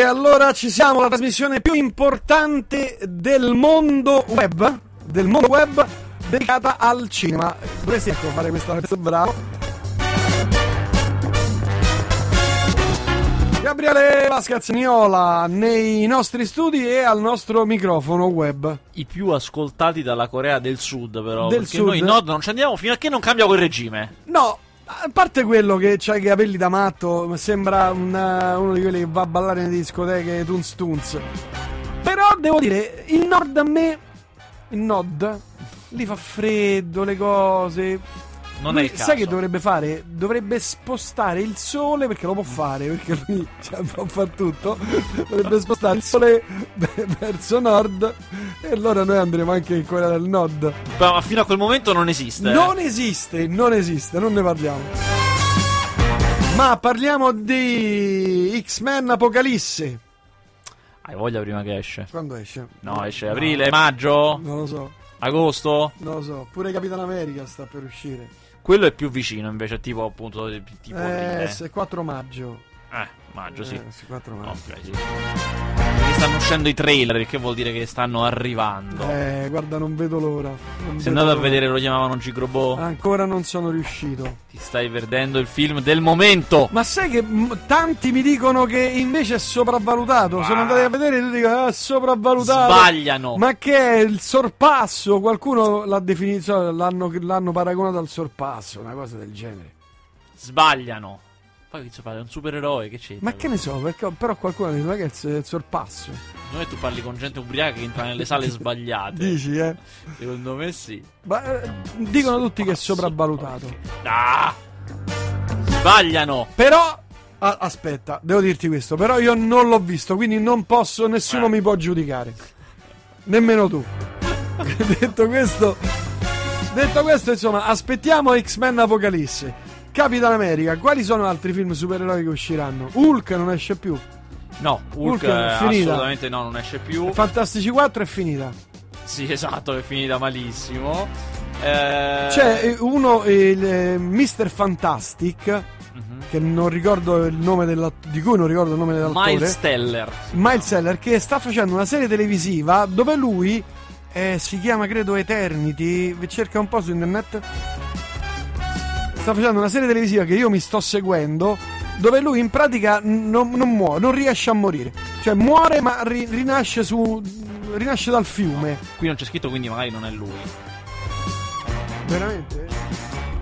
E allora ci siamo, la trasmissione più importante del mondo web, del mondo web dedicata al cinema. Dovresti ecco fare questa questo bravo. Gabriele Vascazzignola nei nostri studi e al nostro microfono web. I più ascoltati dalla Corea del Sud, però. Del perché Sud? noi in nord non ci andiamo fino a che non cambia quel regime. No, a parte quello che c'ha i capelli da matto, sembra un, eh, uno di quelli che va a ballare nelle discoteche Tunes Tunes. Però devo dire, il nord a me, il nord, lì fa freddo, le cose. Non Lui è il caso. Sai che dovrebbe fare? Dovrebbe spostare il sole, perché lo può fare, perché lui cioè, può fare tutto. Dovrebbe spostare il sole ve- verso nord e allora noi andremo anche in Corea del Nord. Ma fino a quel momento non esiste. eh. Non esiste, non esiste, non ne parliamo. Ma parliamo di X-Men Apocalisse. Hai voglia prima che esce? Quando esce? No, esce aprile, maggio, Non lo so, agosto. non lo so. Pure Capitan America sta per uscire. Quello è più vicino invece, tipo appunto tipo eh, aprile. se 4 maggio. Eh, maggio, sì. Eh, sì, 4 maggio. Ok, sì. Perché stanno uscendo i trailer, il che vuol dire che stanno arrivando. Eh, guarda, non vedo l'ora. Non Sei andato a vedere, lo chiamavano Gigrobot? Ancora non sono riuscito. Ti stai perdendo il film del momento. Ma sai che m- tanti mi dicono che invece è sopravvalutato? Sono Ah. andati a vedere e tutti dicono ah, è sopravvalutato. Sbagliano. Ma che è il sorpasso? Qualcuno l'ha definito, l'hanno, l'hanno paragonato al sorpasso, una cosa del genere. Sbagliano. Poi che fare? È un supereroe, che c'è? Ma che ne so, perché, però qualcuno dice ma che è il, sorpasso? Secondo me tu parli con gente ubriaca che entra nelle sale sbagliate. Dici, eh? Secondo me sì. Ma, eh, dicono tutti che è sopravvalutato. Ah! Sbagliano. Però, a- aspetta, devo dirti questo, però io non l'ho visto, quindi non posso, nessuno Eh. mi può giudicare. Nemmeno tu. detto questo, detto questo, insomma, aspettiamo X-Men Apocalisse. Capitan America, quali sono altri film supereroi che usciranno? Hulk non esce più. No, Hulk Hulk, è eh, finita. assolutamente no, non esce più. Fantastici 4 è finita. Sì, esatto, è finita malissimo. Eh, C'è eh, uno, il eh, Mr. Fantastic, mhm. che non ricordo il nome dell'att- di cui non ricordo il nome dell'attore. Miles Teller. Miles Teller che sta facendo una serie televisiva dove lui eh, si chiama credo Eternity cerca un po' su internet sta facendo una serie televisiva che io mi sto seguendo dove lui in pratica non, non muore non riesce a morire cioè muore ma ri- rinasce su rinasce dal fiume Qui non c'è scritto, quindi magari non è lui. veramente?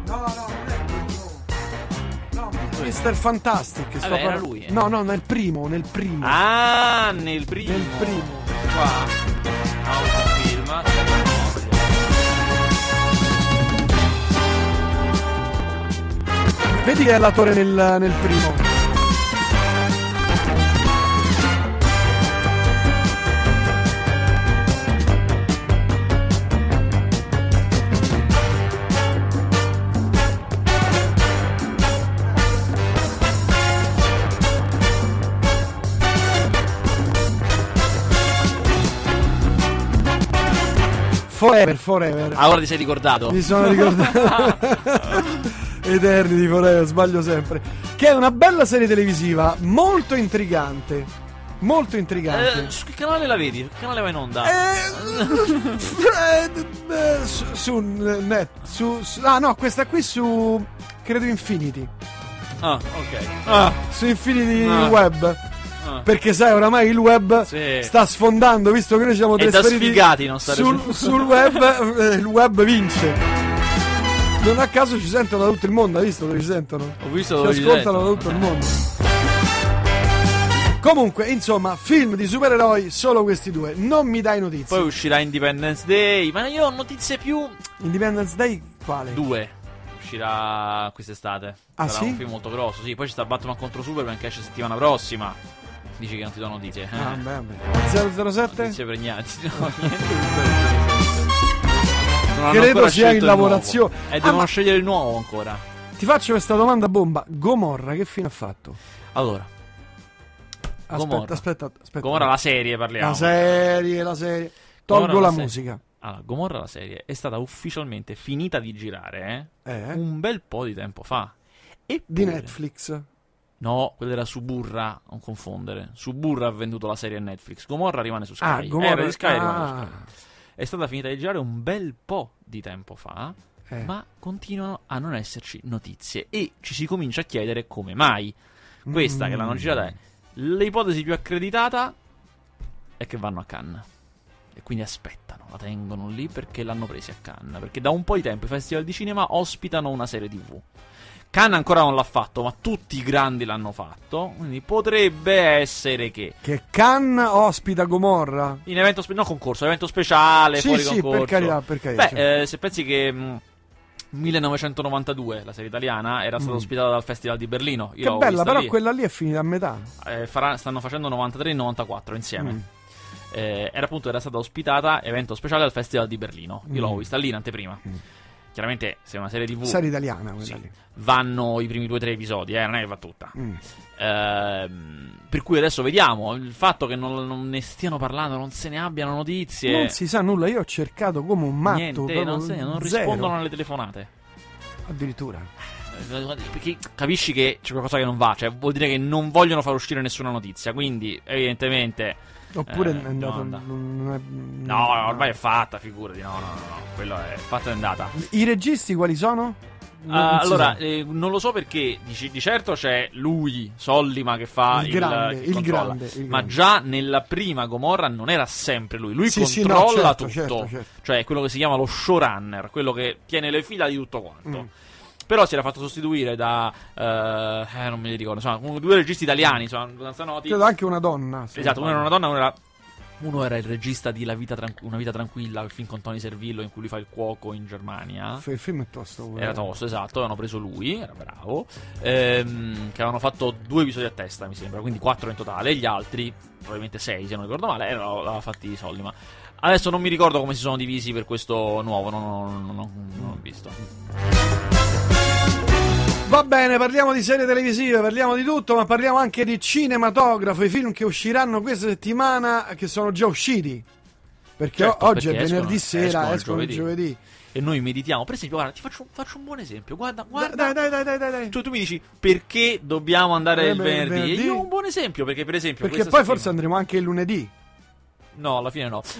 no no non è quello no Mr. Fantastic sto Vabbè, era lui, eh. no no nel primo nel primo Ah, nel primo. nel primo Qua. Vedi che è l'attore nel, nel primo. Forever, forever. Ah, ora ti sei ricordato. Mi sono ricordato. Eternity Forever, sbaglio sempre. Che è una bella serie televisiva, molto intrigante. Molto intrigante. Eh, su che canale la vedi? Che canale va in onda? Eh, eh, su, su net, su, su- ah no, questa qui su credo Infinity. Ah, ok. Ah, Su Infinity Ah. Web. ah. Perché sai, oramai il web Sì. sta sfondando, visto che noi siamo trasferiti sfigati sul, su- sul web, eh, il web vince. Non a caso ci sentono da tutto il mondo, hai visto dove ci sentono? Ho visto dove ci ascoltano da tutto il mondo. Comunque, insomma, film di supereroi, solo questi due. Non mi dai notizie. Poi uscirà Independence Day. Ma io ho notizie più. Independence Day, quale? Due. Uscirà quest'estate. Ah, Sarà sì? un film molto grosso. Sì, poi ci sta Batman contro Superman che esce settimana prossima. Dici che non ti do notizie. Eh. Ah, beh, beh. 007? Notizie pregnanti. No, niente. Non Credo sia in lavorazione. E Ah, devono ma- scegliere il nuovo ancora. Ti faccio questa domanda bomba. Gomorra, che fine ha fatto? Allora, Aspetta, Gomorra. aspetta, aspetta. Gomorra la serie parliamo. La serie, la serie. Tolgo Gomorra la la musica. Allora, Gomorra la serie è stata ufficialmente finita di girare, eh? Eh? Un bel po' di tempo fa. Di Eppure- Netflix. No, quella era Suburra, non confondere. Suburra ha venduto la serie a Netflix. Gomorra rimane su Sky. Ah, Gomorra- Era di Sky, rimane su ah. Sky. È stata finita di girare un bel po' di tempo fa, Eh. ma continuano a non esserci notizie. E ci si comincia a chiedere come mai. Questa che l'hanno Mm. girata è l'ipotesi più accreditata è che vanno a Cannes. E quindi aspettano, la tengono lì perché l'hanno presa a Cannes. Perché da un po' di tempo i festival di cinema ospitano una serie TV. Cannes ancora non l'ha fatto, ma tutti i grandi l'hanno fatto. Quindi potrebbe essere che Che Cannes ospita Gomorra? in evento spe- no concorso, evento speciale, Sì, fuori sì, concorso. per carità, per carità. Beh, eh, se pensi che mh, 1992, la serie italiana, era stata Mm. ospitata dal Festival di Berlino. Io che bella, però lì. quella lì è finita a metà. Eh, farà- stanno facendo 93 e 94 insieme. Mm. Eh, era appunto era stata ospitata evento speciale al Festival di Berlino. Io Mm. l'ho vista lì in anteprima. Mm. Chiaramente, se è una serie TV, Serie italiana sì, vanno i primi due o tre episodi, eh, non è che va tutta. Mm. Ehm, per cui adesso vediamo il fatto che non, non ne stiano parlando, non se ne abbiano notizie. Non si sa nulla, io ho cercato come un matto. Niente, non, se- non rispondono alle telefonate. Addirittura. Eh, Perché capisci che c'è qualcosa che non va, cioè vuol dire che non vogliono far uscire nessuna notizia. Quindi, evidentemente. Oppure Eh, è andato. domanda. non- non è- No, ormai è fatta, figurati. No, no, no, no. Quello è fatto e andata. I registi quali sono? Non si allora, eh, non lo so perché di, di certo c'è lui, Sollima, che fa Il il, grande, che il controlla. grande, il Ma grande. già nella prima Gomorra non era sempre lui. Lui Sì, sì, no, controlla certo, tutto. certo, certo. Cioè, quello che si chiama lo showrunner, quello che tiene le fila di tutto quanto. Mm. Però si era fatto sostituire da. eh, eh, non me li ricordo. Insomma, due registi italiani sono abbastanza noti. Credo anche una donna. se Esatto, uno era una donna, uno era. Uno era il regista di La vita tranqu- Una vita tranquilla, il film con Tony Servillo in cui lui fa il cuoco in Germania. F- Il film è tosto. Era tosto, esatto, avevano preso lui, era bravo. Ehm, che avevano fatto due episodi a testa, mi sembra, quindi quattro in totale. E gli altri, probabilmente sei, se non ricordo male, erano fatti Sollima. Adesso non mi ricordo come si sono divisi per questo nuovo, non, non- non- non- ho visto. Va bene, parliamo di serie televisive, parliamo di tutto, ma parliamo anche di cinematografo, i film che usciranno questa settimana, che sono già usciti. Perché Certo, oggi perché è venerdì escono- sera, escono escono giovedì. giovedì. E noi meditiamo. Per esempio, guarda, ti faccio, faccio un buon esempio. Guarda, guarda. Dai, dai, dai, dai, dai. Cioè, tu mi dici perché dobbiamo andare Eh, il venerdì? venerdì. E io ho un buon esempio, perché per esempio. Perché poi questa forse settimana- andremo anche il lunedì. No, alla fine no.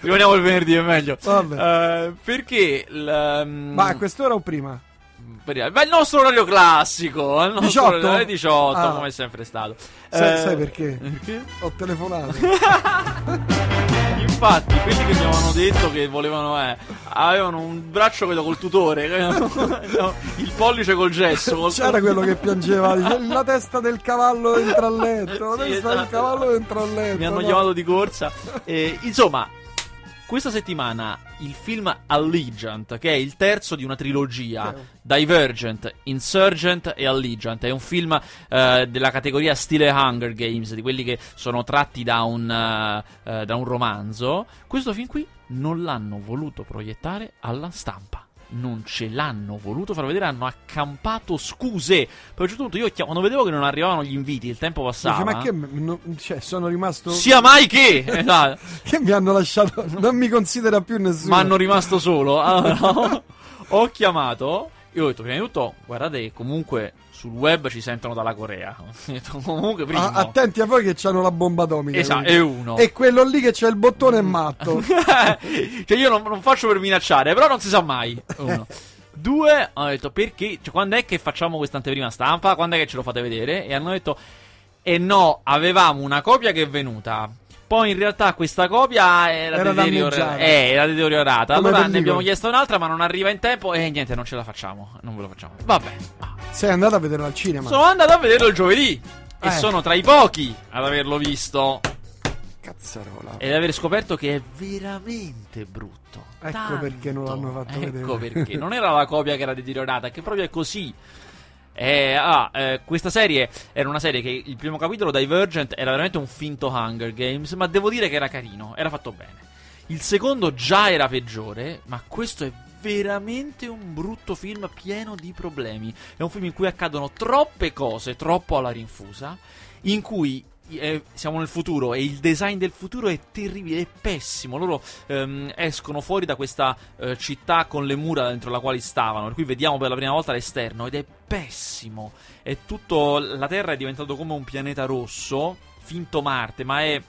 Rimaniamo il venerdì, è meglio. Eh, perché il, um, Ma a quest'ora o prima? Beh, il nostro orario classico, il nostro 18? orario alle 18, Ah. come è sempre stato. Sai, Eh, sai perché? Perché? Ho telefonato. Infatti, quelli che mi avevano detto che volevano, eh, avevano un braccio credo col tutore, no, il pollice col gesso. col- C'era quello che piangeva, la testa del cavallo entra a letto, la Sì, testa del esatto. cavallo entra a letto. Mi hanno no? chiamato di corsa. Eh, insomma, questa settimana il film Allegiant, che è il terzo di una trilogia. Divergent, Insurgent e Allegiant, è un film eh, della categoria stile Hunger Games, di quelli che sono tratti da un, eh, eh, da un romanzo. Questo film qui non l'hanno voluto proiettare alla stampa. Non ce l'hanno voluto far vedere, hanno accampato scuse. A un certo punto io quando vedevo che non arrivavano gli inviti, il tempo passava. Dice, ma che no- cioè, sono rimasto. Sia mai che! Esatto. Che mi hanno lasciato. Non mi considera più nessuno. Ma hanno rimasto solo. Allora, ho chiamato e ho detto, prima di tutto, guardate che comunque sul web ci sentono dalla Corea. Detto, comunque, primo. Ah, attenti a voi che hanno la bomba atomica. Esatto, e uno. E quello lì che c'è il bottone è matto. cioè, io non, non faccio per minacciare, però non si sa mai. Uno. Due, ho detto, perché? Cioè, quando è che facciamo questa anteprima stampa? Quando è che ce lo fate vedere? E hanno detto, e no, avevamo una copia che è venuta. Poi in realtà questa copia era, Era deteriorata. Eh, era deteriorata. Allora ne abbiamo chiesto un'altra, ma non arriva in tempo. E niente, non ce la facciamo. Non ve lo facciamo. Vabbè. Ah. Sei andato a vederlo al cinema. Sono andato a vederlo il giovedì. E Eh. sono tra i pochi ad averlo visto. Cazzarola. Ed aver scoperto che è veramente brutto. Ecco Tanto. perché non l'hanno fatto ecco vedere. perché. Non era la copia che era deteriorata, che proprio è così. Eh, ah, eh, questa serie era una serie che il primo capitolo Divergent era veramente un finto Hunger Games, ma devo dire che era carino, era fatto bene. Il secondo già era peggiore, ma questo è veramente un brutto film pieno di problemi. È un film in cui accadono troppe cose, troppo alla rinfusa, in cui eh, siamo nel futuro e il design del futuro è terribile, è pessimo. Loro ehm, escono fuori da questa eh, città con le mura dentro la quale stavano, per cui vediamo per la prima volta l'esterno ed è pessimo. È tutto la Terra è diventato come un pianeta rosso, finto Marte, ma è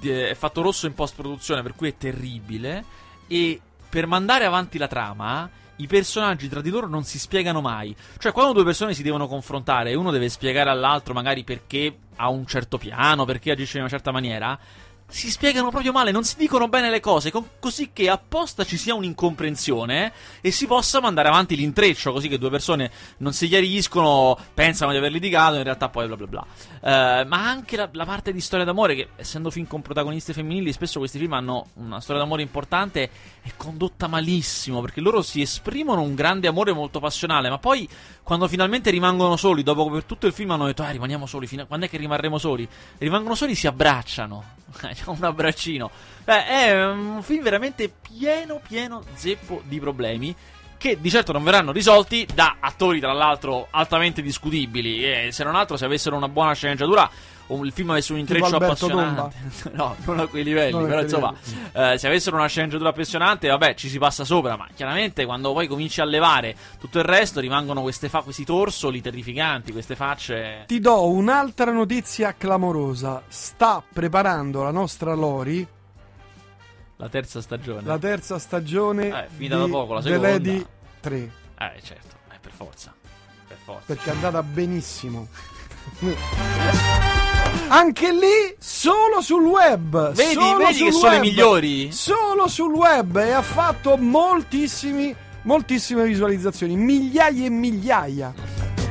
è fatto rosso in post produzione, per cui è terribile e per mandare avanti la trama i personaggi tra di loro non si spiegano mai. Cioè, quando due persone si devono confrontare e uno deve spiegare all'altro magari perché ha un certo piano, perché agisce in una certa maniera, si spiegano proprio male, non si dicono bene le cose, co- così che apposta ci sia un'incomprensione e si possa mandare avanti l'intreccio, così che due persone non si chiariscono, pensano di aver litigato, in realtà poi bla bla bla. Uh, ma anche la, la, parte di storia d'amore, che essendo film con protagoniste femminili, spesso questi film hanno una storia d'amore importante, è condotta malissimo, perché loro si esprimono un grande amore molto passionale, ma poi quando finalmente rimangono soli, dopo per tutto il film hanno detto, ah, rimaniamo soli, fino a... quando è che rimarremo soli? rimangono soli, si abbracciano. un abbraccino. Beh, è un film veramente pieno, pieno, zeppo di problemi. Che di certo non verranno risolti da attori, tra l'altro, altamente discutibili. E se non altro, se avessero una buona sceneggiatura, il film avesse un intreccio appassionante. no, non a quei livelli. Non però insomma, eh, se avessero una sceneggiatura appassionante, vabbè, ci si passa sopra. Ma chiaramente quando poi cominci a levare tutto il resto, rimangono fa- questi torsoli terrificanti, queste facce. Ti do un'altra notizia clamorosa. Sta preparando la nostra Lori. La terza stagione. La terza stagione. Eh, finita da poco, la seconda. The Lady 3. Eh, certo, eh, per forza. Per forza. Perché è andata benissimo. Anche lì solo sul web. Vedi, solo vedi che sono i migliori? Solo sul web e ha fatto moltissimi, moltissime visualizzazioni, migliaia e migliaia.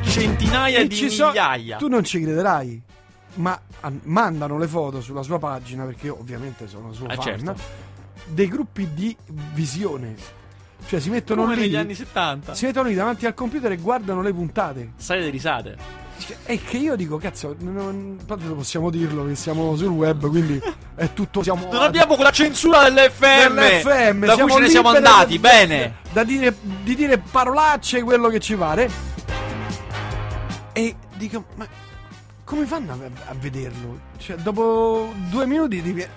Centinaia e di migliaia. So, tu non ci crederai, ma mandano le foto sulla sua pagina perché io ovviamente sono suo eh fan. Certo. Dei gruppi di visione. Cioè si mettono Come lì negli anni 70. Si mettono lì davanti al computer e guardano le puntate. Sai le risate. È che io dico, cazzo, non, tanto possiamo dirlo che siamo sul web, quindi è tutto. Siamo non abbiamo quella censura dell'FM, dell'FM da cui ce ne siamo andati, da, bene. Da dire, di dire parolacce, quello che ci pare. E dico, ma come fanno a, a vederlo? Cioè, dopo due minuti di.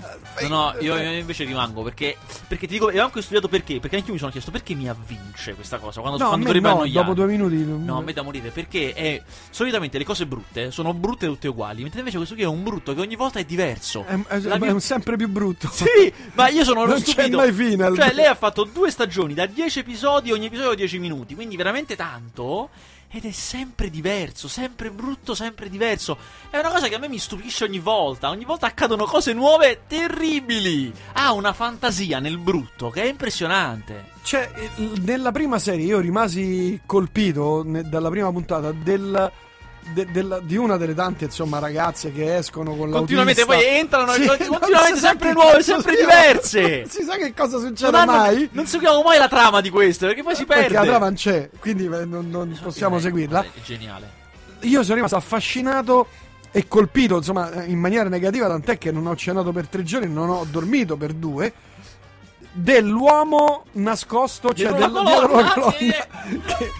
No, no, io, io invece rimango perché. Perché ti dico, e ho anche studiato perché. Perché anche io mi sono chiesto perché mi avvince questa cosa. Quando, no, quando dovrebbe no, annoiare. dopo due minuti. No, a me da morire. Perché è. Solitamente le cose brutte sono brutte tutte uguali. Mentre invece questo qui è un brutto che ogni volta è diverso. È, è, è mia... sempre più brutto. Sì, ma io sono non stupido. c'è mai fine. Cioè, lei ha fatto due stagioni da 10 episodi, ogni episodio 10 minuti. Quindi veramente tanto ed è sempre diverso, sempre brutto, sempre diverso. È una cosa che a me mi stupisce ogni volta. Ogni volta accadono cose nuove terribili. Ha una fantasia nel brutto che è impressionante. Cioè, nella prima serie io rimasi colpito dalla prima puntata del de, de, di una delle tante insomma ragazze che escono con continuamente l'autista. poi entrano sì, continuamente sempre nuove sempre diverse. Non si sa che cosa succede non mai. hanno, non seguiamo mai la trama di queste perché poi si perde perché la trama non c'è quindi non, non possiamo è, seguirla. è geniale. Io sono rimasto affascinato e colpito insomma in maniera negativa tant'è che non ho cenato per tre giorni non ho dormito per due dell'uomo nascosto cioè del, dietro la colonna che,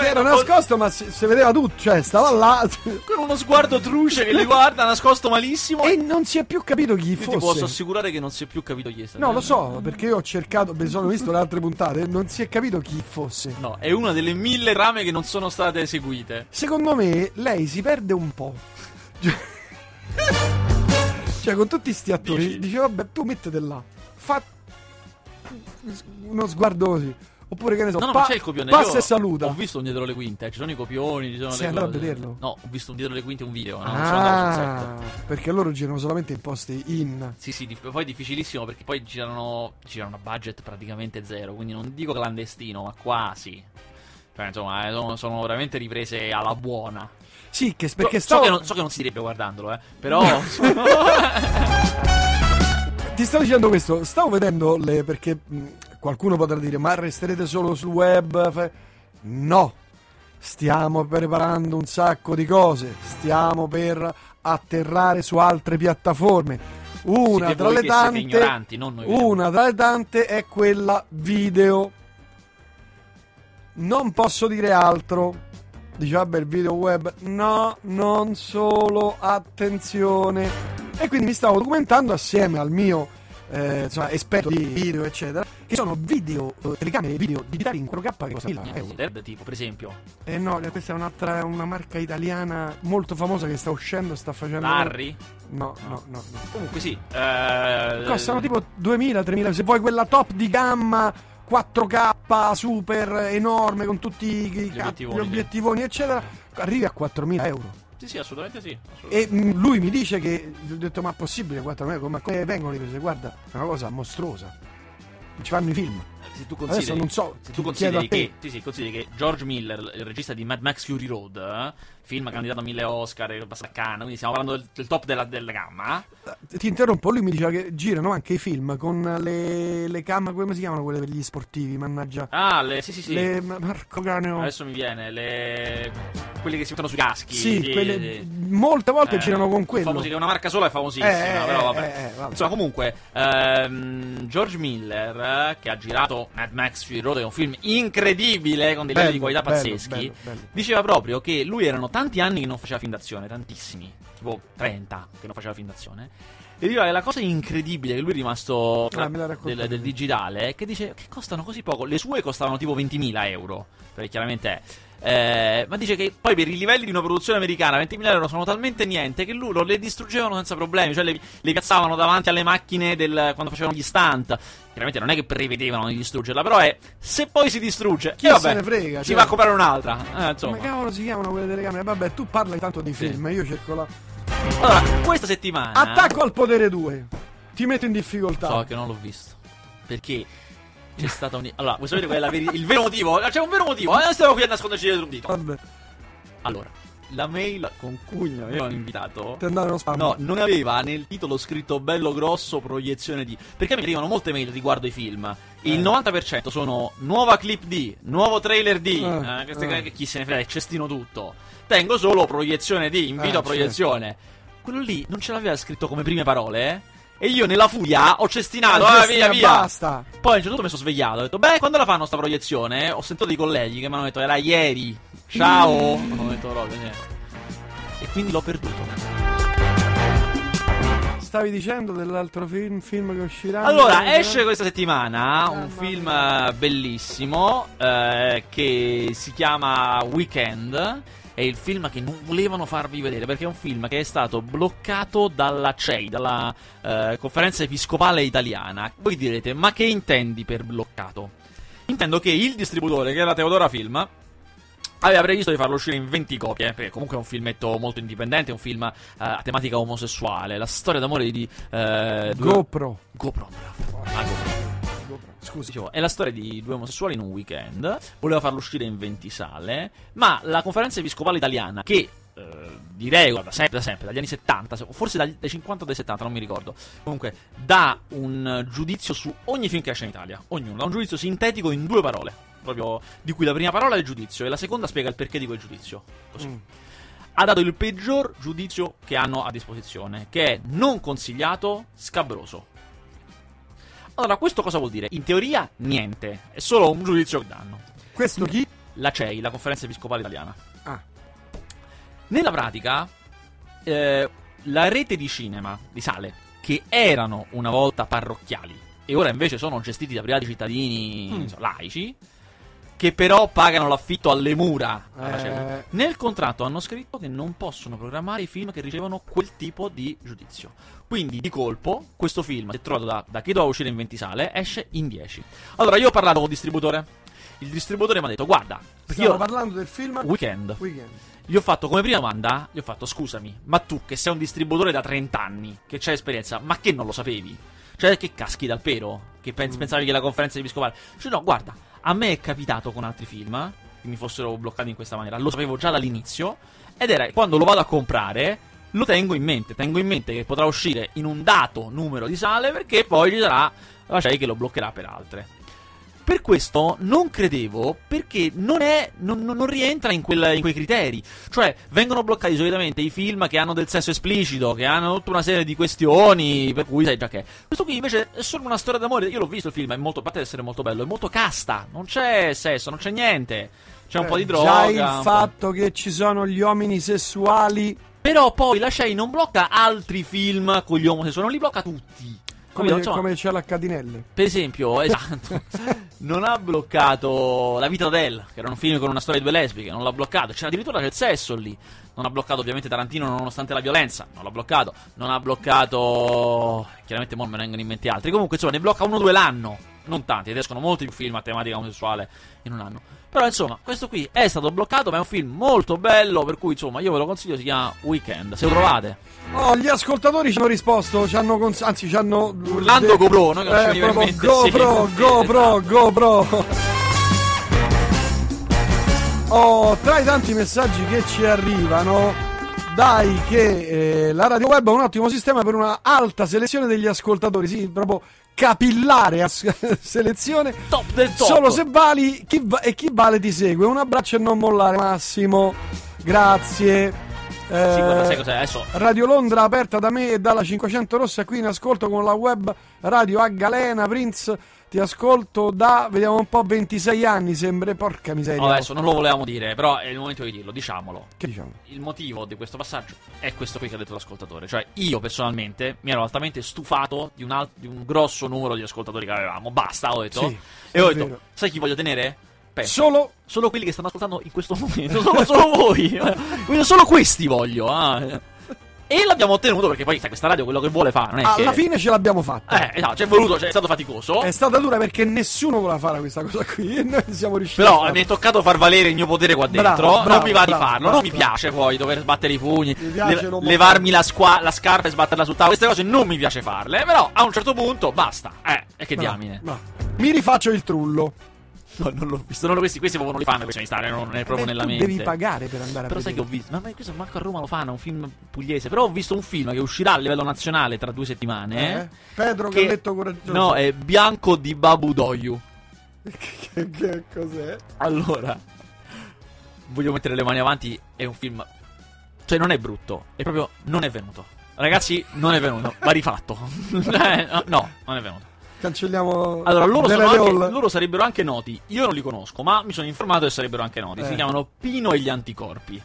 che era nascosto, ma si, si, vedeva tutto, cioè stava là. Con uno sguardo truce che li guarda, nascosto malissimo. E non si è più capito chi io fosse. Ti posso assicurare che non si è più capito chi è stato. No, lo so, perché io ho cercato, mi sono visto le altre puntate, non si è capito chi fosse. No, è una delle mille rame che non sono state eseguite. Secondo me, lei si perde un po'. cioè, con tutti sti attori, Dici. dice, vabbè, tu mettete là, fa uno sguardo così. Oppure che ne so, no, no, pa- c'è il copione. passa Io e saluta. Ho visto un dietro le quinte, eh. ci sono i copioni, ci sono Sei andato a vederlo? No, ho visto un dietro le quinte un video, no, ah, perché loro girano solamente in posti in. Sì, sì, poi è difficilissimo perché poi girano girano a budget praticamente zero, quindi non dico clandestino, ma quasi. Cioè, insomma, eh, sono, sono veramente riprese alla buona. Sì, che perché so, stavo... so, che non, so che non si direbbe guardandolo, eh. Però. Ti stavo dicendo questo, stavo vedendo le. perché mh, qualcuno potrà dire, ma resterete solo sul web? No, stiamo preparando un sacco di cose, stiamo per atterrare su altre piattaforme. Una tra le tante, una tra le tante è quella video. Non posso dire altro. Dice, vabbè, il video web. No, non solo, attenzione. E quindi mi stavo documentando assieme al mio eh, insomma, esperto di video, eccetera, che sono video, eh, telecamere video digitali in 4K che costano 1000 euro. Dead, tipo, per esempio. Eh no, questa è un'altra, una marca italiana molto famosa che sta uscendo, sta facendo... Larry? No, no, no. no. Comunque sì. Eh... Costano tipo 2000-3000, se vuoi quella top di gamma 4K super enorme con tutti i, Gli cap- obiettivoni, gli obiettivoni, eccetera, arrivi a 4000 euro. Sì, sì, assolutamente sì. assolutamente. E mm, lui mi dice che, gli ho detto, ma possibile 4.000 euro? Ma come vengono le prese? Guarda, è una cosa mostruosa. Ci fanno i film. Se tu Adesso consideri, non so, se tu consideri che, sì, sì, consideri che George Miller, il regista di Mad Max Fury Road, eh, film candidato a 1000 Oscar, è passato a Cannes, quindi stiamo parlando del, del top della, della gamma. Eh, Ti interrompo, lui mi diceva che girano anche i film con le, le cam, come si chiamano quelle per gli sportivi, mannaggia. Ah, le, sì, sì, sì. Le, ma- Marco Caneo. Adesso mi viene, le... quelli che si mettono sui caschi. Sì, quelle, molte volte Eh, girano con quello. famosi, una marca sola è famosissima, Eh, però eh, vabbè. eh, eh, vabbè. Insomma, comunque, ehm, George Miller, che ha girato Mad Max Fury Road, è un film incredibile, con dei livelli di qualità bello, pazzeschi, bello, bello. diceva proprio che lui erano tanti anni che non faceva film d'azione, tantissimi, tipo 30 che non faceva film d'azione. E diceva che la cosa incredibile che lui è rimasto tra- Ah, del, del digitale è che dice che costano così poco. Le sue costavano tipo 20.000 euro, perché chiaramente è. Eh, ma dice che poi per i livelli di una produzione americana 20.000 euro sono talmente niente che loro le distruggevano senza problemi, cioè le, le piazzavano davanti alle macchine del, quando facevano gli stunt. Chiaramente non è che prevedevano di distruggerla, però è se poi si distrugge, Chi e vabbè, se ne frega, si cioè. va a comprare un'altra. Eh, insomma. Come cavolo si chiamano quelle telecamere? Vabbè, tu parla intanto di Sì. film, io cerco la. Allora, questa settimana Attacco al potere 2. Ti metto in difficoltà. So che non l'ho visto. Perché c'è stata un. Allora, vuoi sapere qual è veri- il vero motivo? C'è un vero motivo, eh, non stiamo qui a nasconderci dietro un dito. Vabbè, Allora, la mail con cui mi avevano invitato. è andato uno spam. No, non aveva nel titolo scritto bello grosso proiezione di. Perché mi arrivano molte mail riguardo i film. Il Eh. 90% sono nuova clip di, nuovo trailer di. Eh, eh, queste eh. chi se ne frega, è cestino tutto. Tengo solo proiezione di, invito Eh, a proiezione. Quello lì non ce l'aveva scritto come prime parole, eh? E io nella furia ho cestinato, ah, via, via. Basta. Poi a un certo punto mi sono svegliato. Ho detto, beh, quando la fanno sta proiezione? Ho sentito dei colleghi che mi hanno detto, era ieri. Ciao. Ho detto proprio, sì. E quindi l'ho perduto. Stavi dicendo dell'altro film, film che uscirà? Allora, esce questa settimana un mamma film mia. eh, bellissimo eh, che si chiama Weekend. È il film che non volevano farvi vedere perché è un film che è stato bloccato dalla CEI, dalla eh, Conferenza Episcopale Italiana. Voi direte, ma che intendi per bloccato? Intendo che il distributore, che era Teodora Film, aveva previsto di farlo uscire in 20 copie, perché comunque è un filmetto molto indipendente, è un film eh, a tematica omosessuale, la storia d'amore di... eh, GoPro. GoPro, bravo. Ah, GoPro. Scusi. Dicevo, è la storia di due omosessuali in un weekend. Voleva farlo uscire in 20 sale. Ma la conferenza episcopale italiana, che eh, di regola da sempre, da sempre, dagli anni 70, se- forse dagli- dai 50 o dai 70, non mi ricordo. Comunque, dà un eh, giudizio su ogni film che esce in Italia. Ognuno dà un giudizio sintetico in due parole. Proprio di cui la prima parola è il giudizio e la seconda spiega il perché di quel giudizio. Così Mm. ha dato il peggior giudizio che hanno a disposizione, che è non consigliato, scabroso. Allora, questo cosa vuol dire? In teoria, niente, è solo un giudizio che danno. Questo chi? La CEI, la Conferenza Episcopale Italiana. Ah, Nella pratica, eh, la rete di cinema, di sale, che erano una volta parrocchiali e ora invece sono gestiti da privati cittadini Mm. insomma, laici, che però pagano l'affitto alle mura. Eh. CEI. Nel contratto hanno scritto che non possono programmare i film che ricevono quel tipo di giudizio. Quindi, di colpo, questo film, se trovato da, da che doveva uscire in 20 sale, esce in 10. Allora, io ho parlato con il distributore. Il distributore mi ha detto, guarda, stiamo io... parlando del film Weekend. Weekend. Gli ho fatto come prima domanda, gli ho fatto scusami, ma tu che sei un distributore da 30 anni, che c'hai esperienza, ma che non lo sapevi? Cioè che caschi dal pero? Che pens- Mm. pensavi che la conferenza episcopale... Cioè no, guarda, a me è capitato con altri film che mi fossero bloccati in questa maniera, lo sapevo già dall'inizio, ed era quando lo vado a comprare, lo tengo in mente, tengo in mente che potrà uscire in un dato numero di sale perché poi ci sarà la CEI che lo bloccherà per altre. Per questo non credevo, perché non, è, non, non rientra in, quel, in, quei criteri. Cioè, vengono bloccati solitamente i film che hanno del sesso esplicito, che hanno tutta una serie di questioni, per cui sai già che. Questo qui invece è solo una storia d'amore. Io l'ho visto il film, è molto, a parte essere molto bello, è molto casta. Non c'è sesso, non c'è niente. C'è un po' di droga. Già il fatto che ci sono gli uomini sessuali. Però poi la Shea non blocca altri film con gli omosessuali, non li blocca tutti. Come, insomma, come c'è la Catinelle. Per esempio, esatto, non ha bloccato La vita d'Adele, che era un film con una storia di due lesbiche, non l'ha bloccato. C'era addirittura del sesso lì. Non ha bloccato ovviamente Tarantino nonostante la violenza, non l'ha bloccato. Non ha bloccato... Chiaramente non me ne vengono in mente altri. Comunque, insomma, ne blocca uno o due l'anno. Non tanti, ed escono molti più film a tematica omosessuale in un anno. Però insomma, questo qui è stato bloccato, ma è un film molto bello, per cui insomma io ve lo consiglio, si chiama Weekend, se lo trovate. Oh, gli ascoltatori ci hanno risposto, ci hanno cons- anzi ci hanno... Urlando de- GoPro, no? Che eh, proprio GoPro, sì, GoPro, esatto. GoPro. Oh, tra i tanti messaggi che ci arrivano, dai che eh, la radio web è un ottimo sistema per una alta selezione degli ascoltatori, sì, proprio capillare a selezione. Top del top. Solo se vali chi va- e chi vale ti segue. Un abbraccio e non mollare, Massimo. Grazie. Eh, sì, guarda, sai cos'è? Adesso... Radio Londra aperta da me e dalla 500 Rossa qui in ascolto con la web radio a Galena Prince ti ascolto da, vediamo un po', 26 anni, sembra. Porca miseria. No, adesso non lo volevamo dire, però è il momento di dirlo, diciamolo. Che diciamo? Il motivo di questo passaggio è questo qui che ha detto l'ascoltatore. Cioè, io personalmente mi ero altamente stufato di un, alt- di un grosso numero di ascoltatori che avevamo. Basta, ho detto. Sì, e ho detto, vero. sai chi voglio tenere? Penso. Solo solo quelli che stanno ascoltando in questo momento. Solo, solo voi. solo questi voglio. Ah. E l'abbiamo ottenuto perché poi sai, questa radio quello che vuole fare. Non è Alla che... fine ce l'abbiamo fatta. Eh, esatto, ci è voluto, cioè, è stato faticoso. È stata dura perché nessuno voleva fare questa cosa qui e noi siamo riusciti. Però mi è toccato far valere il mio potere qua dentro. Bravo, bravo, non mi va bravo, di farlo. non mi piace poi dover sbattere i pugni, le- levarmi la, squa- la, scarpa e sbatterla sul tavolo. Queste cose non mi piace farle. Però a un certo punto basta. Eh, e che diamine. Mi rifaccio il trullo. No, non l'ho visto. Non questi, questi proprio non li fanno questi stare, non è proprio Beh, nella mente. Devi pagare per andare Però a sai che ho visto. Ma, questo manco a Roma lo fanno, è un film pugliese. Però ho visto un film che uscirà a livello nazionale tra due settimane. Eh? Pedro che, detto coraggioso. No, è Bianco di Babu Doyu. che, che cos'è? Allora, voglio mettere le mani avanti. È un film. Cioè, non è brutto, è proprio. Non è venuto. Ragazzi, non è venuto. Va rifatto. Eh, no, non è venuto. Cancelliamo. Allora, loro, anche, loro, sarebbero anche noti. Io non li conosco, ma mi sono informato che sarebbero anche noti. Eh. Si chiamano Pino e gli anticorpi.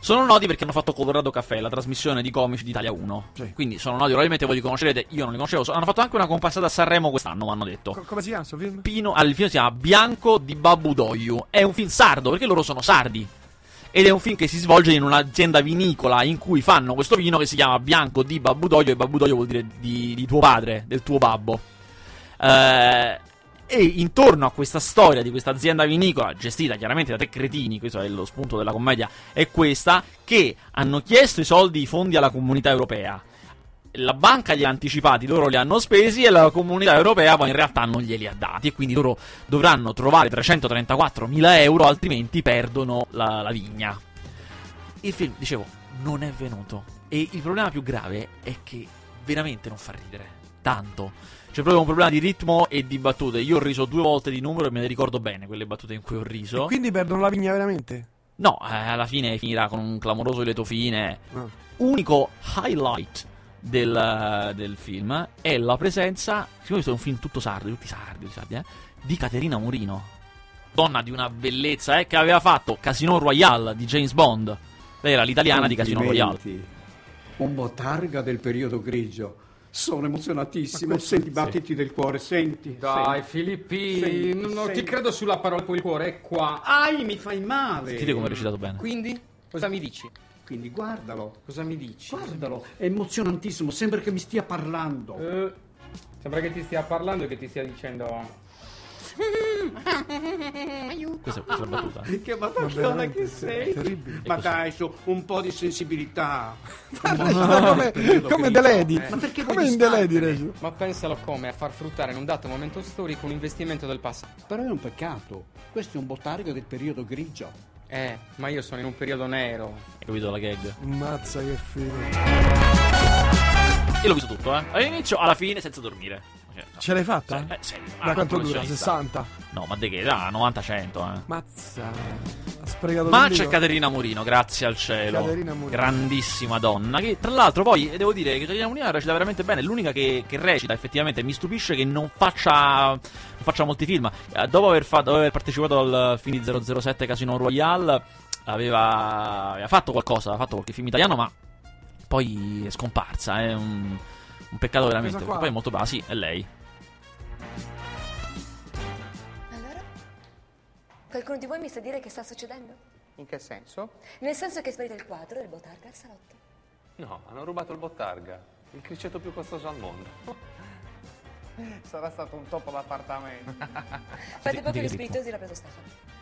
Sono noti perché hanno fatto Colorado Caffè, la trasmissione di comici di Italia 1. Sì. Quindi sono noti, probabilmente voi li conoscerete, io non li conoscevo. Hanno fatto anche una comparsata a Sanremo quest'anno, mi hanno detto. Co- come si chiama questo film? Pino, al film si chiama Bianco di Babu Doyu. È un film sardo perché loro sono sardi. Ed è un film che si svolge in un'azienda vinicola in cui fanno questo vino che si chiama Bianco di Babudoglio. E Babudoglio vuol dire di, di tuo padre, del tuo babbo. Eh, e intorno a questa storia di questa azienda vinicola, gestita chiaramente da tre cretini, questo è lo spunto della commedia, è questa, che hanno chiesto i soldi, i fondi alla comunità europea la banca li ha anticipati, loro li hanno spesi e la comunità europea poi in realtà non glieli ha dati e quindi loro dovranno trovare 334 mila euro altrimenti perdono la, la vigna. Il film, dicevo, non è venuto e il problema più grave è che veramente non fa ridere, tanto. C'è proprio un problema di ritmo e di battute. Io ho riso due volte di numero e me ne ricordo bene quelle battute in cui ho riso. E quindi perdono la vigna veramente? No, eh, alla fine finirà con un clamoroso lieto fine. Oh. Unico highlight del, del, film è la presenza, siccome questo è un film tutto sardo, tutti sardi, tutti sardi eh, di Caterina Murino, donna di una bellezza eh, che aveva fatto Casino Royale di James Bond. Lei era l'italiana di Casino Royale. Un botarga del periodo grigio. Sono emozionatissimo, senti i battiti sì. del cuore, senti. Dai, senti. Filippi, senti, non senti. ti credo sulla parola poi il cuore, è qua. Ai, mi fai male. Sentite come ha recitato bene. Quindi, cosa mi dici? Quindi guardalo. Cosa mi dici? Guardalo, è emozionantissimo, sembra che mi stia parlando. Uh, sembra che ti stia parlando e che ti stia dicendo... Questa è una battuta. Che battuta che sei? Terribile. Ma dai, su, un po' di sensibilità. come, come The Lady. Eh. Ma perché come in The Lady, Ma pensalo come a far fruttare in un dato momento storico un investimento del passato. Però è un peccato. Questo è un botargo del periodo grigio. Eh, ma io sono in un periodo nero. Hai capito la gag? Mazza che figo. Io l'ho visto tutto, eh. All'inizio, alla fine, senza dormire. Cioè, Ce l'hai fatta? Sì, eh, sì. Da Ah, quanto dura? professionista. 60? No, ma di che? Da 90-100, eh. Mazza. Ha sprecato Ma c'è Caterina Morino, grazie al cielo. Caterina Morino. Grandissima donna. Che tra l'altro poi devo dire che Caterina Morino recita veramente bene. È l'unica che, che recita effettivamente. Mi stupisce che non faccia, faccia molti film. Eh, Dopo aver, fatto, dopo aver partecipato al film di 007 Casino Royale, aveva, aveva fatto qualcosa, aveva fatto qualche film italiano, ma poi è scomparsa. È un, un peccato veramente. Perché poi è molto brava. Sì, è lei. Allora? Qualcuno di voi mi sa dire che sta succedendo? In che senso? Nel senso che è sparito il quadro del Botarga al salotto. No, hanno rubato il Bottarga, il criceto più costoso al mondo. Sarà stato un topo d'appartamento. Fate di gli che spiritosi l'ha preso Stefano.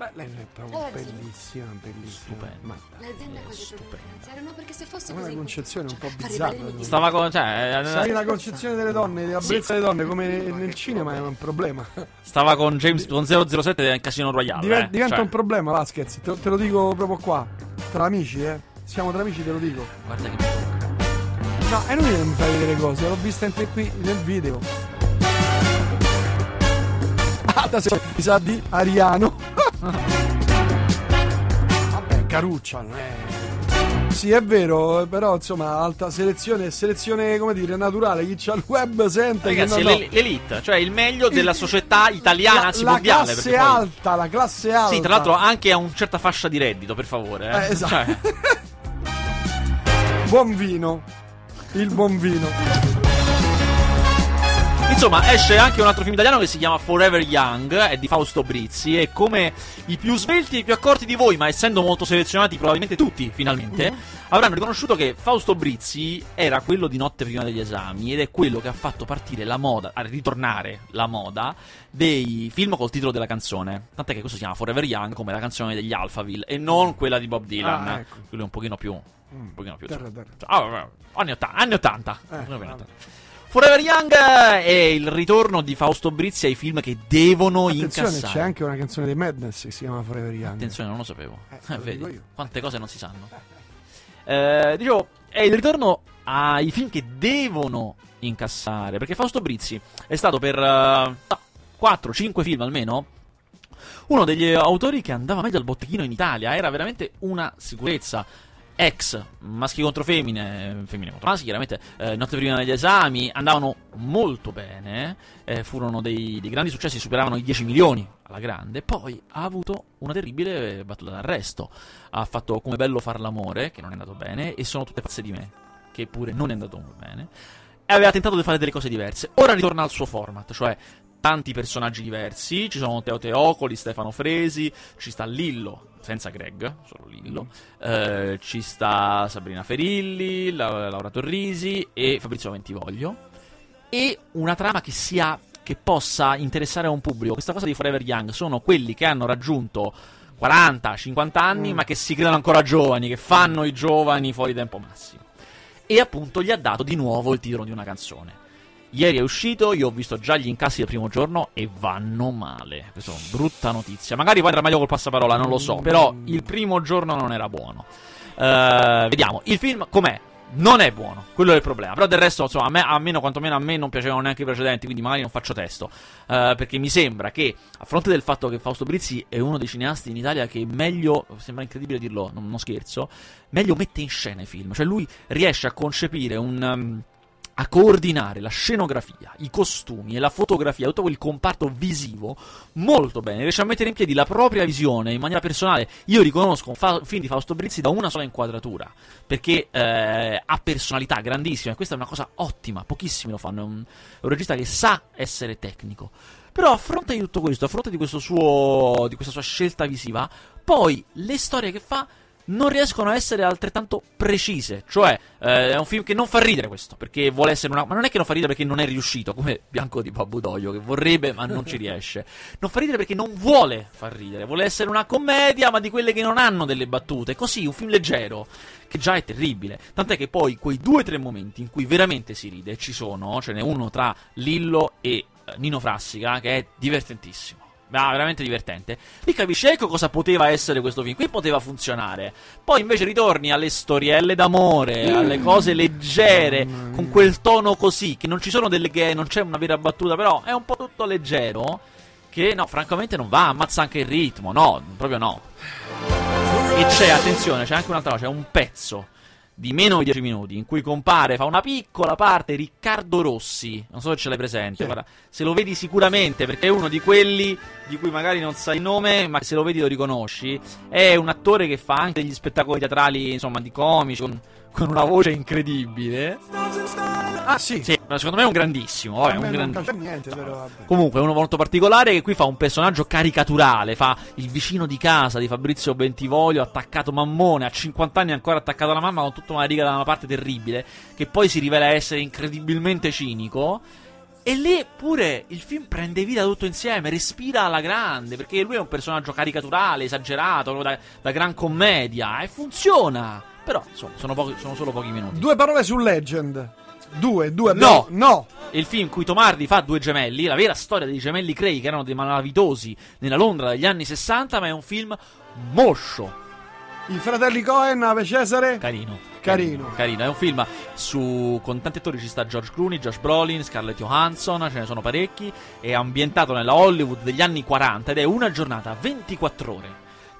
Beh, lei è proprio sì. bellissima, bellissima. Stupenda. Ma L'azienda con i problemi finanziari, no, perché se fosse una così... concezione un po' fa bizzarra. Stava con. Cioè, eh, Sai la concezione delle donne, della bellezza delle donne, come nel cinema, è un problema. stava con James con 007 del Casino Royale. Diven- eh. diventa Cioè, un problema, Vasquez. Te, te lo dico proprio qua. Tra amici, eh. Siamo tra amici, te lo dico. Guarda che. No, è inutile che mi fai vedere cose, l'ho vista anche qui nel video. Ah, adesso mi sa di Ariano. Vabbè, Caruccia, non è. Sì, è vero, però insomma, alta selezione, selezione, come dire, naturale. Chi c'ha il web sente Ragazzi, che no, no. l'el- l'elite, cioè il meglio della società italiana, la, anzi la mondiale. classe perché poi- alta, la classe alta. Sì, tra l'altro anche a una certa fascia di reddito, per favore. Eh. Eh, esatto. Cioè, Buon vino. Il buon vino. Insomma, esce anche un altro film italiano che si chiama Forever Young, è di Fausto Brizzi, e come i più svelti e i più accorti di voi, ma essendo molto selezionati probabilmente tutti, finalmente, avranno riconosciuto che Fausto Brizzi era quello di Notte prima degli esami ed è quello che ha fatto partire la moda, a ritornare la moda dei film col titolo della canzone. Tant'è che questo si chiama Forever Young come la canzone degli Alphaville e non quella di Bob Dylan. Ah, ecco. Quello è un pochino più un pochino più Terra, terra. Ah, anni 80, anni 80. Eh, Anni 80. Forever Young è il ritorno di Fausto Brizzi ai film che devono Attenzione, incassare. c'è anche una canzone dei Madness che si chiama Forever Young. Attenzione, non lo sapevo. Eh, Eh, lo vedi, quante cose non si sanno. Eh, dicevo, è il ritorno ai film che devono incassare. Perché Fausto Brizzi è stato per 4-5 film almeno uno degli autori che andava meglio al botteghino in Italia. Era veramente una sicurezza. Ex, maschi contro femmine, femmine contro maschi, chiaramente, eh, notte prima degli esami, andavano molto bene, eh, furono dei, dei grandi successi, superavano i 10 milioni alla grande, poi ha avuto una terribile battuta d'arresto, ha fatto come bello far l'amore, che non è andato bene, e sono tutte pazze di me, che pure non è andato molto bene, e aveva tentato di fare delle cose diverse, ora ritorna al suo format, cioè tanti personaggi diversi, ci sono Teo Teocoli, Stefano Fresi, ci sta Lillo, senza Greg, solo Lillo, eh, ci sta Sabrina Ferilli, La- Laura Torrisi e Fabrizio Ventivoglio, e una trama che sia che possa interessare a un pubblico. Questa cosa di Forever Young sono quelli che hanno raggiunto 40, 50 anni, ma che si credono ancora giovani, che fanno i giovani fuori tempo massimo. E appunto gli ha dato di nuovo il titolo di una canzone. Ieri è uscito, io ho visto già gli incassi del primo giorno e vanno male. Questa è una brutta notizia. Magari andrà meglio col passaparola, non lo so. Però il primo giorno non era buono. Eh, vediamo, il film com'è? Non è buono, quello è il problema. Però del resto, insomma, a me, almeno quantomeno a me non piacevano neanche i precedenti, quindi magari non faccio testo. Eh, perché mi sembra che, a fronte del fatto che Fausto Brizzi è uno dei cineasti in Italia che meglio, sembra incredibile dirlo, non, non scherzo, meglio mette in scena i film. Cioè lui riesce a concepire un... um, a coordinare la scenografia, i costumi e la fotografia, tutto quel comparto visivo molto bene, riesce a mettere in piedi la propria visione in maniera personale. Io riconosco un, fa- film di Fausto Brizzi da una sola inquadratura, perché eh, ha personalità grandissime, e questa è una cosa ottima, pochissimi lo fanno, è un, è un regista che sa essere tecnico. Però a fronte di tutto questo, a fronte di, suo, di questa sua scelta visiva, poi le storie che fa non riescono a essere altrettanto precise. Cioè, eh, è un film che non fa ridere questo, perché vuole essere una... Ma non è che non fa ridere perché non è riuscito, come Bianco di Babudoio, che vorrebbe ma non ci riesce. Non fa ridere perché non vuole far ridere, vuole essere una commedia, ma di quelle che non hanno delle battute. Così, un film leggero, che già è terribile. Tant'è che poi quei due o tre momenti in cui veramente si ride, ci sono, ce n'è uno tra Lillo e eh, Nino Frassica, che è divertentissimo. Ah, veramente divertente. Lì capisci ecco cosa poteva essere questo film. Qui poteva funzionare. Poi invece ritorni alle storielle d'amore, alle cose leggere, con quel tono così, che non ci sono delle che non c'è una vera battuta, però è un po' tutto leggero. Che no, francamente non va, ammazza anche il ritmo. No, proprio no. E c'è, attenzione, c'è anche un'altra cosa, c'è un pezzo di meno di 10 minuti in cui compare, fa una piccola parte Riccardo Rossi. Non so se ce l'hai presente, guarda, se lo vedi sicuramente perché è uno di quelli di cui magari non sai il nome, ma se lo vedi lo riconosci. È un attore che fa anche degli spettacoli teatrali, insomma, di comici con, con una voce incredibile. Ah, sì. Sì, ma secondo me è un grandissimo, vabbè, un non gran- piace niente, però. Comunque, è uno molto particolare che qui fa un personaggio caricaturale. Fa il vicino di casa di Fabrizio Bentivoglio, attaccato mammone, a 50 anni ancora attaccato alla mamma con tutta una riga da una parte terribile, che poi si rivela essere incredibilmente cinico. E lì pure il film prende vita tutto insieme, respira alla grande, perché lui è un personaggio caricaturale, esagerato, da, da gran commedia, e funziona. Però, insomma, sono, pochi- sono solo pochi minuti. Due parole su Legend. Due, due. No. abbiamo- no. il film in cui Tomardi fa due gemelli, la vera storia dei gemelli Cray che erano dei malavitosi nella Londra degli anni 60, ma è un film moscio, I fratelli Cohen, Ave Cesare. carino. Carino. Carino, è un film su con tanti attori ci sta George Clooney, Josh Brolin, Scarlett Johansson, ce ne sono parecchi, è ambientato nella Hollywood degli anni 40 ed è una giornata 24 ore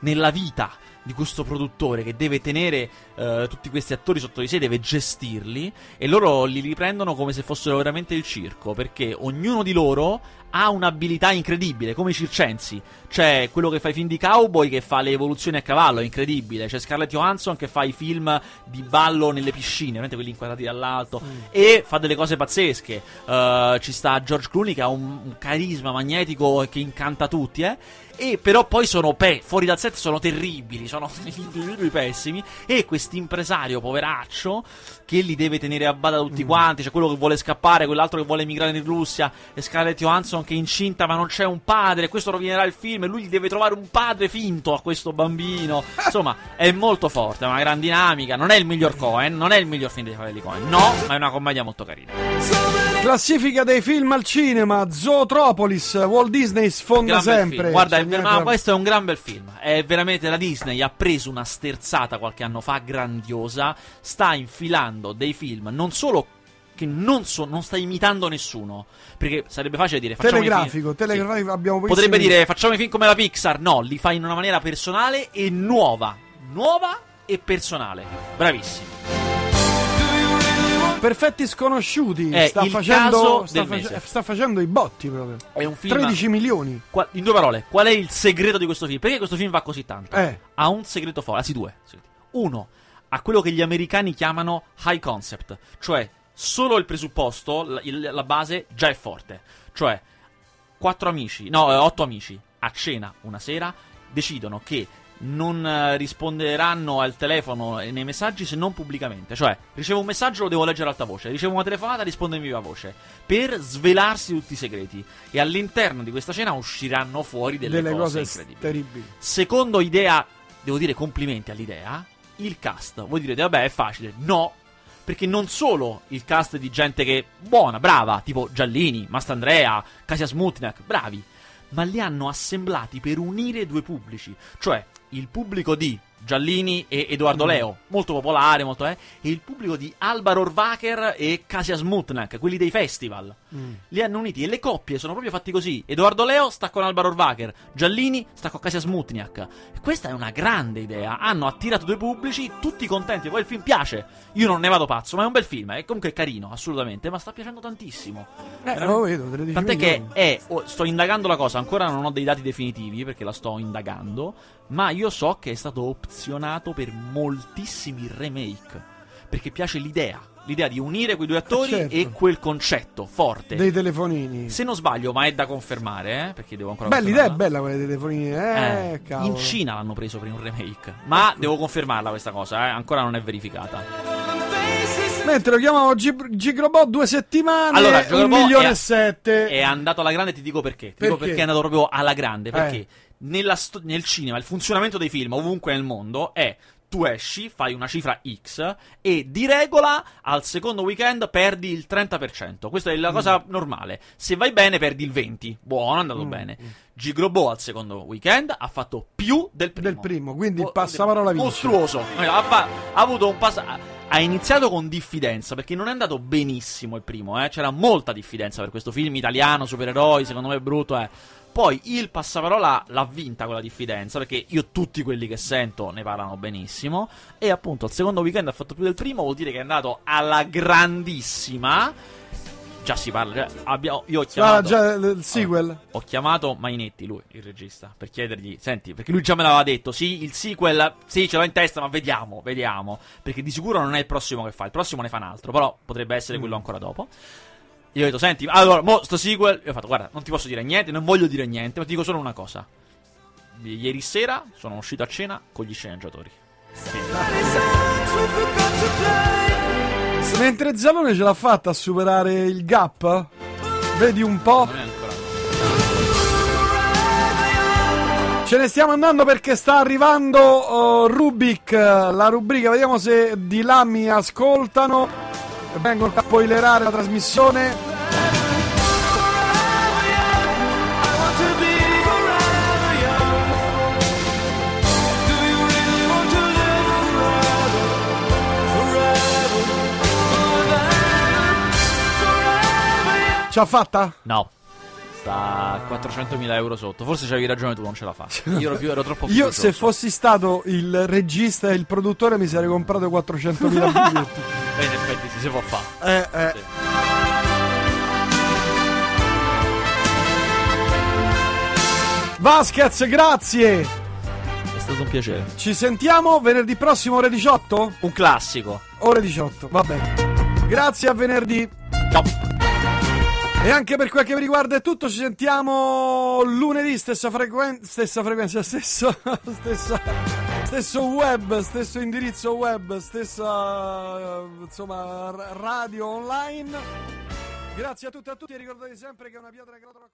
nella vita di questo produttore che deve tenere eh, tutti questi attori sotto di sé, deve gestirli e loro li riprendono come se fossero veramente il circo, perché ognuno di loro ha un'abilità incredibile, come i circensi. C'è quello che fa i film di cowboy che fa le evoluzioni a cavallo, è incredibile. C'è Scarlett Johansson che fa i film di ballo nelle piscine, ovviamente quelli inquadrati dall'alto, e fa delle cose pazzesche. Eh, ci sta George Clooney che ha un, un carisma magnetico che incanta tutti, eh. E però poi sono pe- fuori dal set sono terribili, sono individui pessimi. E quest'impresario poveraccio che li deve tenere a bada tutti quanti. C'è quello che vuole scappare, quell'altro che vuole emigrare in Russia. E Scarlett Johansson che è incinta, ma non c'è un padre. Questo rovinerà il film. E lui gli deve trovare un padre finto a questo bambino. Insomma, è molto forte, è una gran dinamica. Non è il miglior Cohen, non è il miglior film dei fratelli Cohen. No, ma è una commedia molto carina. Classifica dei film al cinema. Zootropolis. Walt Disney sfonda sempre. Guarda, è- ma questo è un gran bel film. È veramente la Disney ha preso una sterzata qualche anno fa grandiosa. Sta infilando dei film non solo che non, so- non sta imitando nessuno. Perché sarebbe facile dire facciamo i film- Telegrafico. Telegrafico. Abbiamo Potrebbe dire facciamo i film come la Pixar. No, li fa in una maniera personale e nuova. Nuova e personale. Bravissimi. Perfetti sconosciuti. È sta, facendo, sta, mese. sta facendo i botti proprio. È un film 13 milioni. Qua- in due parole, qual è il segreto di questo film? Perché questo film va così tanto? Eh. Ha un segreto forte, anzi due. Uno, ha quello che gli americani chiamano high concept, cioè solo il presupposto, la, il- la base già è forte. Cioè, quattro amici, no, eh, otto amici a cena una sera decidono che non eh, risponderanno al telefono e nei messaggi se non pubblicamente. Cioè, ricevo un messaggio, lo devo leggere ad alta voce. Ricevo una telefonata, rispondo in viva voce. Per svelarsi tutti i segreti. E all'interno di questa cena usciranno fuori delle, Delle cose, cose incredibili. terribili. Secondo idea, devo dire complimenti all'idea. Il cast, voi direte, vabbè, è facile. No, perché non solo il cast di gente che è buona, brava, tipo Giallini, Mastandrea, Casia Smutniak, bravi, ma li hanno assemblati per unire due pubblici, cioè il pubblico di Giallini e Edoardo Leo, molto popolare, molto eh, e il pubblico di Alba Rohrwacher e Kasia Smutnak, quelli dei festival. Li hanno uniti e le coppie sono proprio fatti così. Edoardo Leo sta con Alba Rohrwacher, Giallini sta con Kasia Smutniak. E questa è una grande idea. Hanno attirato due pubblici, tutti contenti. Poi il film piace. Io non ne vado pazzo, ma è un bel film. È comunque carino, assolutamente. Ma sta piacendo tantissimo. Eh, lo vedo, 13 Tant'è che è. oh, sto indagando la cosa, ancora non ho dei dati definitivi perché la sto indagando. Ma io so che è stato opzionato per moltissimi remake. Perché piace l'idea. L'idea di unire quei due attori certo. e quel concetto forte. Dei telefonini. Se non sbaglio, ma è da confermare, eh, perché devo ancora Beh, l'idea è bella quella dei telefonini. Eh, Eh, in Cina l'hanno preso per un remake. Ma devo confermarla questa cosa, eh, ancora non è verificata. Mentre lo chiamavo G- Gigrobot due settimane, Allora, un Gigrobot milione è- e sette. È andato alla grande, ti dico perché. Ti dico Perché? perché è andato proprio alla grande. Perché Eh. Nella sto- nel cinema il funzionamento dei film ovunque nel mondo è tu esci, fai una cifra X e di regola al secondo weekend perdi il 30%. Questa è la cosa normale. Se vai bene perdi il 20%. Buono, è andato bene. Gigrobo al secondo weekend ha fatto più del primo. Del primo, quindi il passaparola vince. Mostruoso. Ha, fa- ha avuto un pass- ha- ha iniziato con diffidenza perché non è andato benissimo il primo, eh. C'era molta diffidenza per questo film italiano, supereroi, secondo me è brutto, eh. Poi il passaparola l'ha vinta quella diffidenza perché io tutti quelli che sento ne parlano benissimo e appunto il secondo weekend ha fatto più del primo, vuol dire che è andato alla grandissima. Già si parla, abbiamo, io ho Ah, chiamato già il sequel. ho chiamato Mainetti, lui, il regista, per chiedergli, senti, perché lui già me l'aveva detto, sì, il sequel, sì, ce l'ho in testa, ma vediamo, vediamo, perché di sicuro non è il prossimo che fa, il prossimo ne fa un altro, però potrebbe essere quello ancora dopo. Io ho detto, senti, allora, mo, sto sequel, io ho fatto, guarda, non ti posso dire niente, non voglio dire niente, ma ti dico solo una cosa. Ieri sera sono uscito a cena con gli sceneggiatori. Mentre Zalone ce l'ha fatta a superare il gap? Vedi un po'? Non è ancora... Ce ne stiamo andando perché sta arrivando oh, Rubik, la rubrica. Vediamo se di là mi ascoltano. Vengono a spoilerare la trasmissione. Ce l'ha fatta? No. Sta a 400.000 euro sotto. Forse c'avevi ragione tu, non ce la fa. Io ero, più, ero troppo Io se fossi stato il regista e il produttore mi sarei comprato 400.000 biglietti. Beh, in effetti si, si può fare. Eh, eh. Sì. Vasquez, grazie. È stato un piacere. Ci sentiamo venerdì prossimo ore 18? Un classico. Ore 18, va bene. Grazie a venerdì. Ciao. E anche per quel che mi riguarda è tutto, ci sentiamo lunedì, stessa frequenza, stessa frequenza, stesso, stessa, stesso web, stesso indirizzo web, stessa insomma radio online. Grazie a tutti e a tutti e ricordate sempre che è una pietra che rotola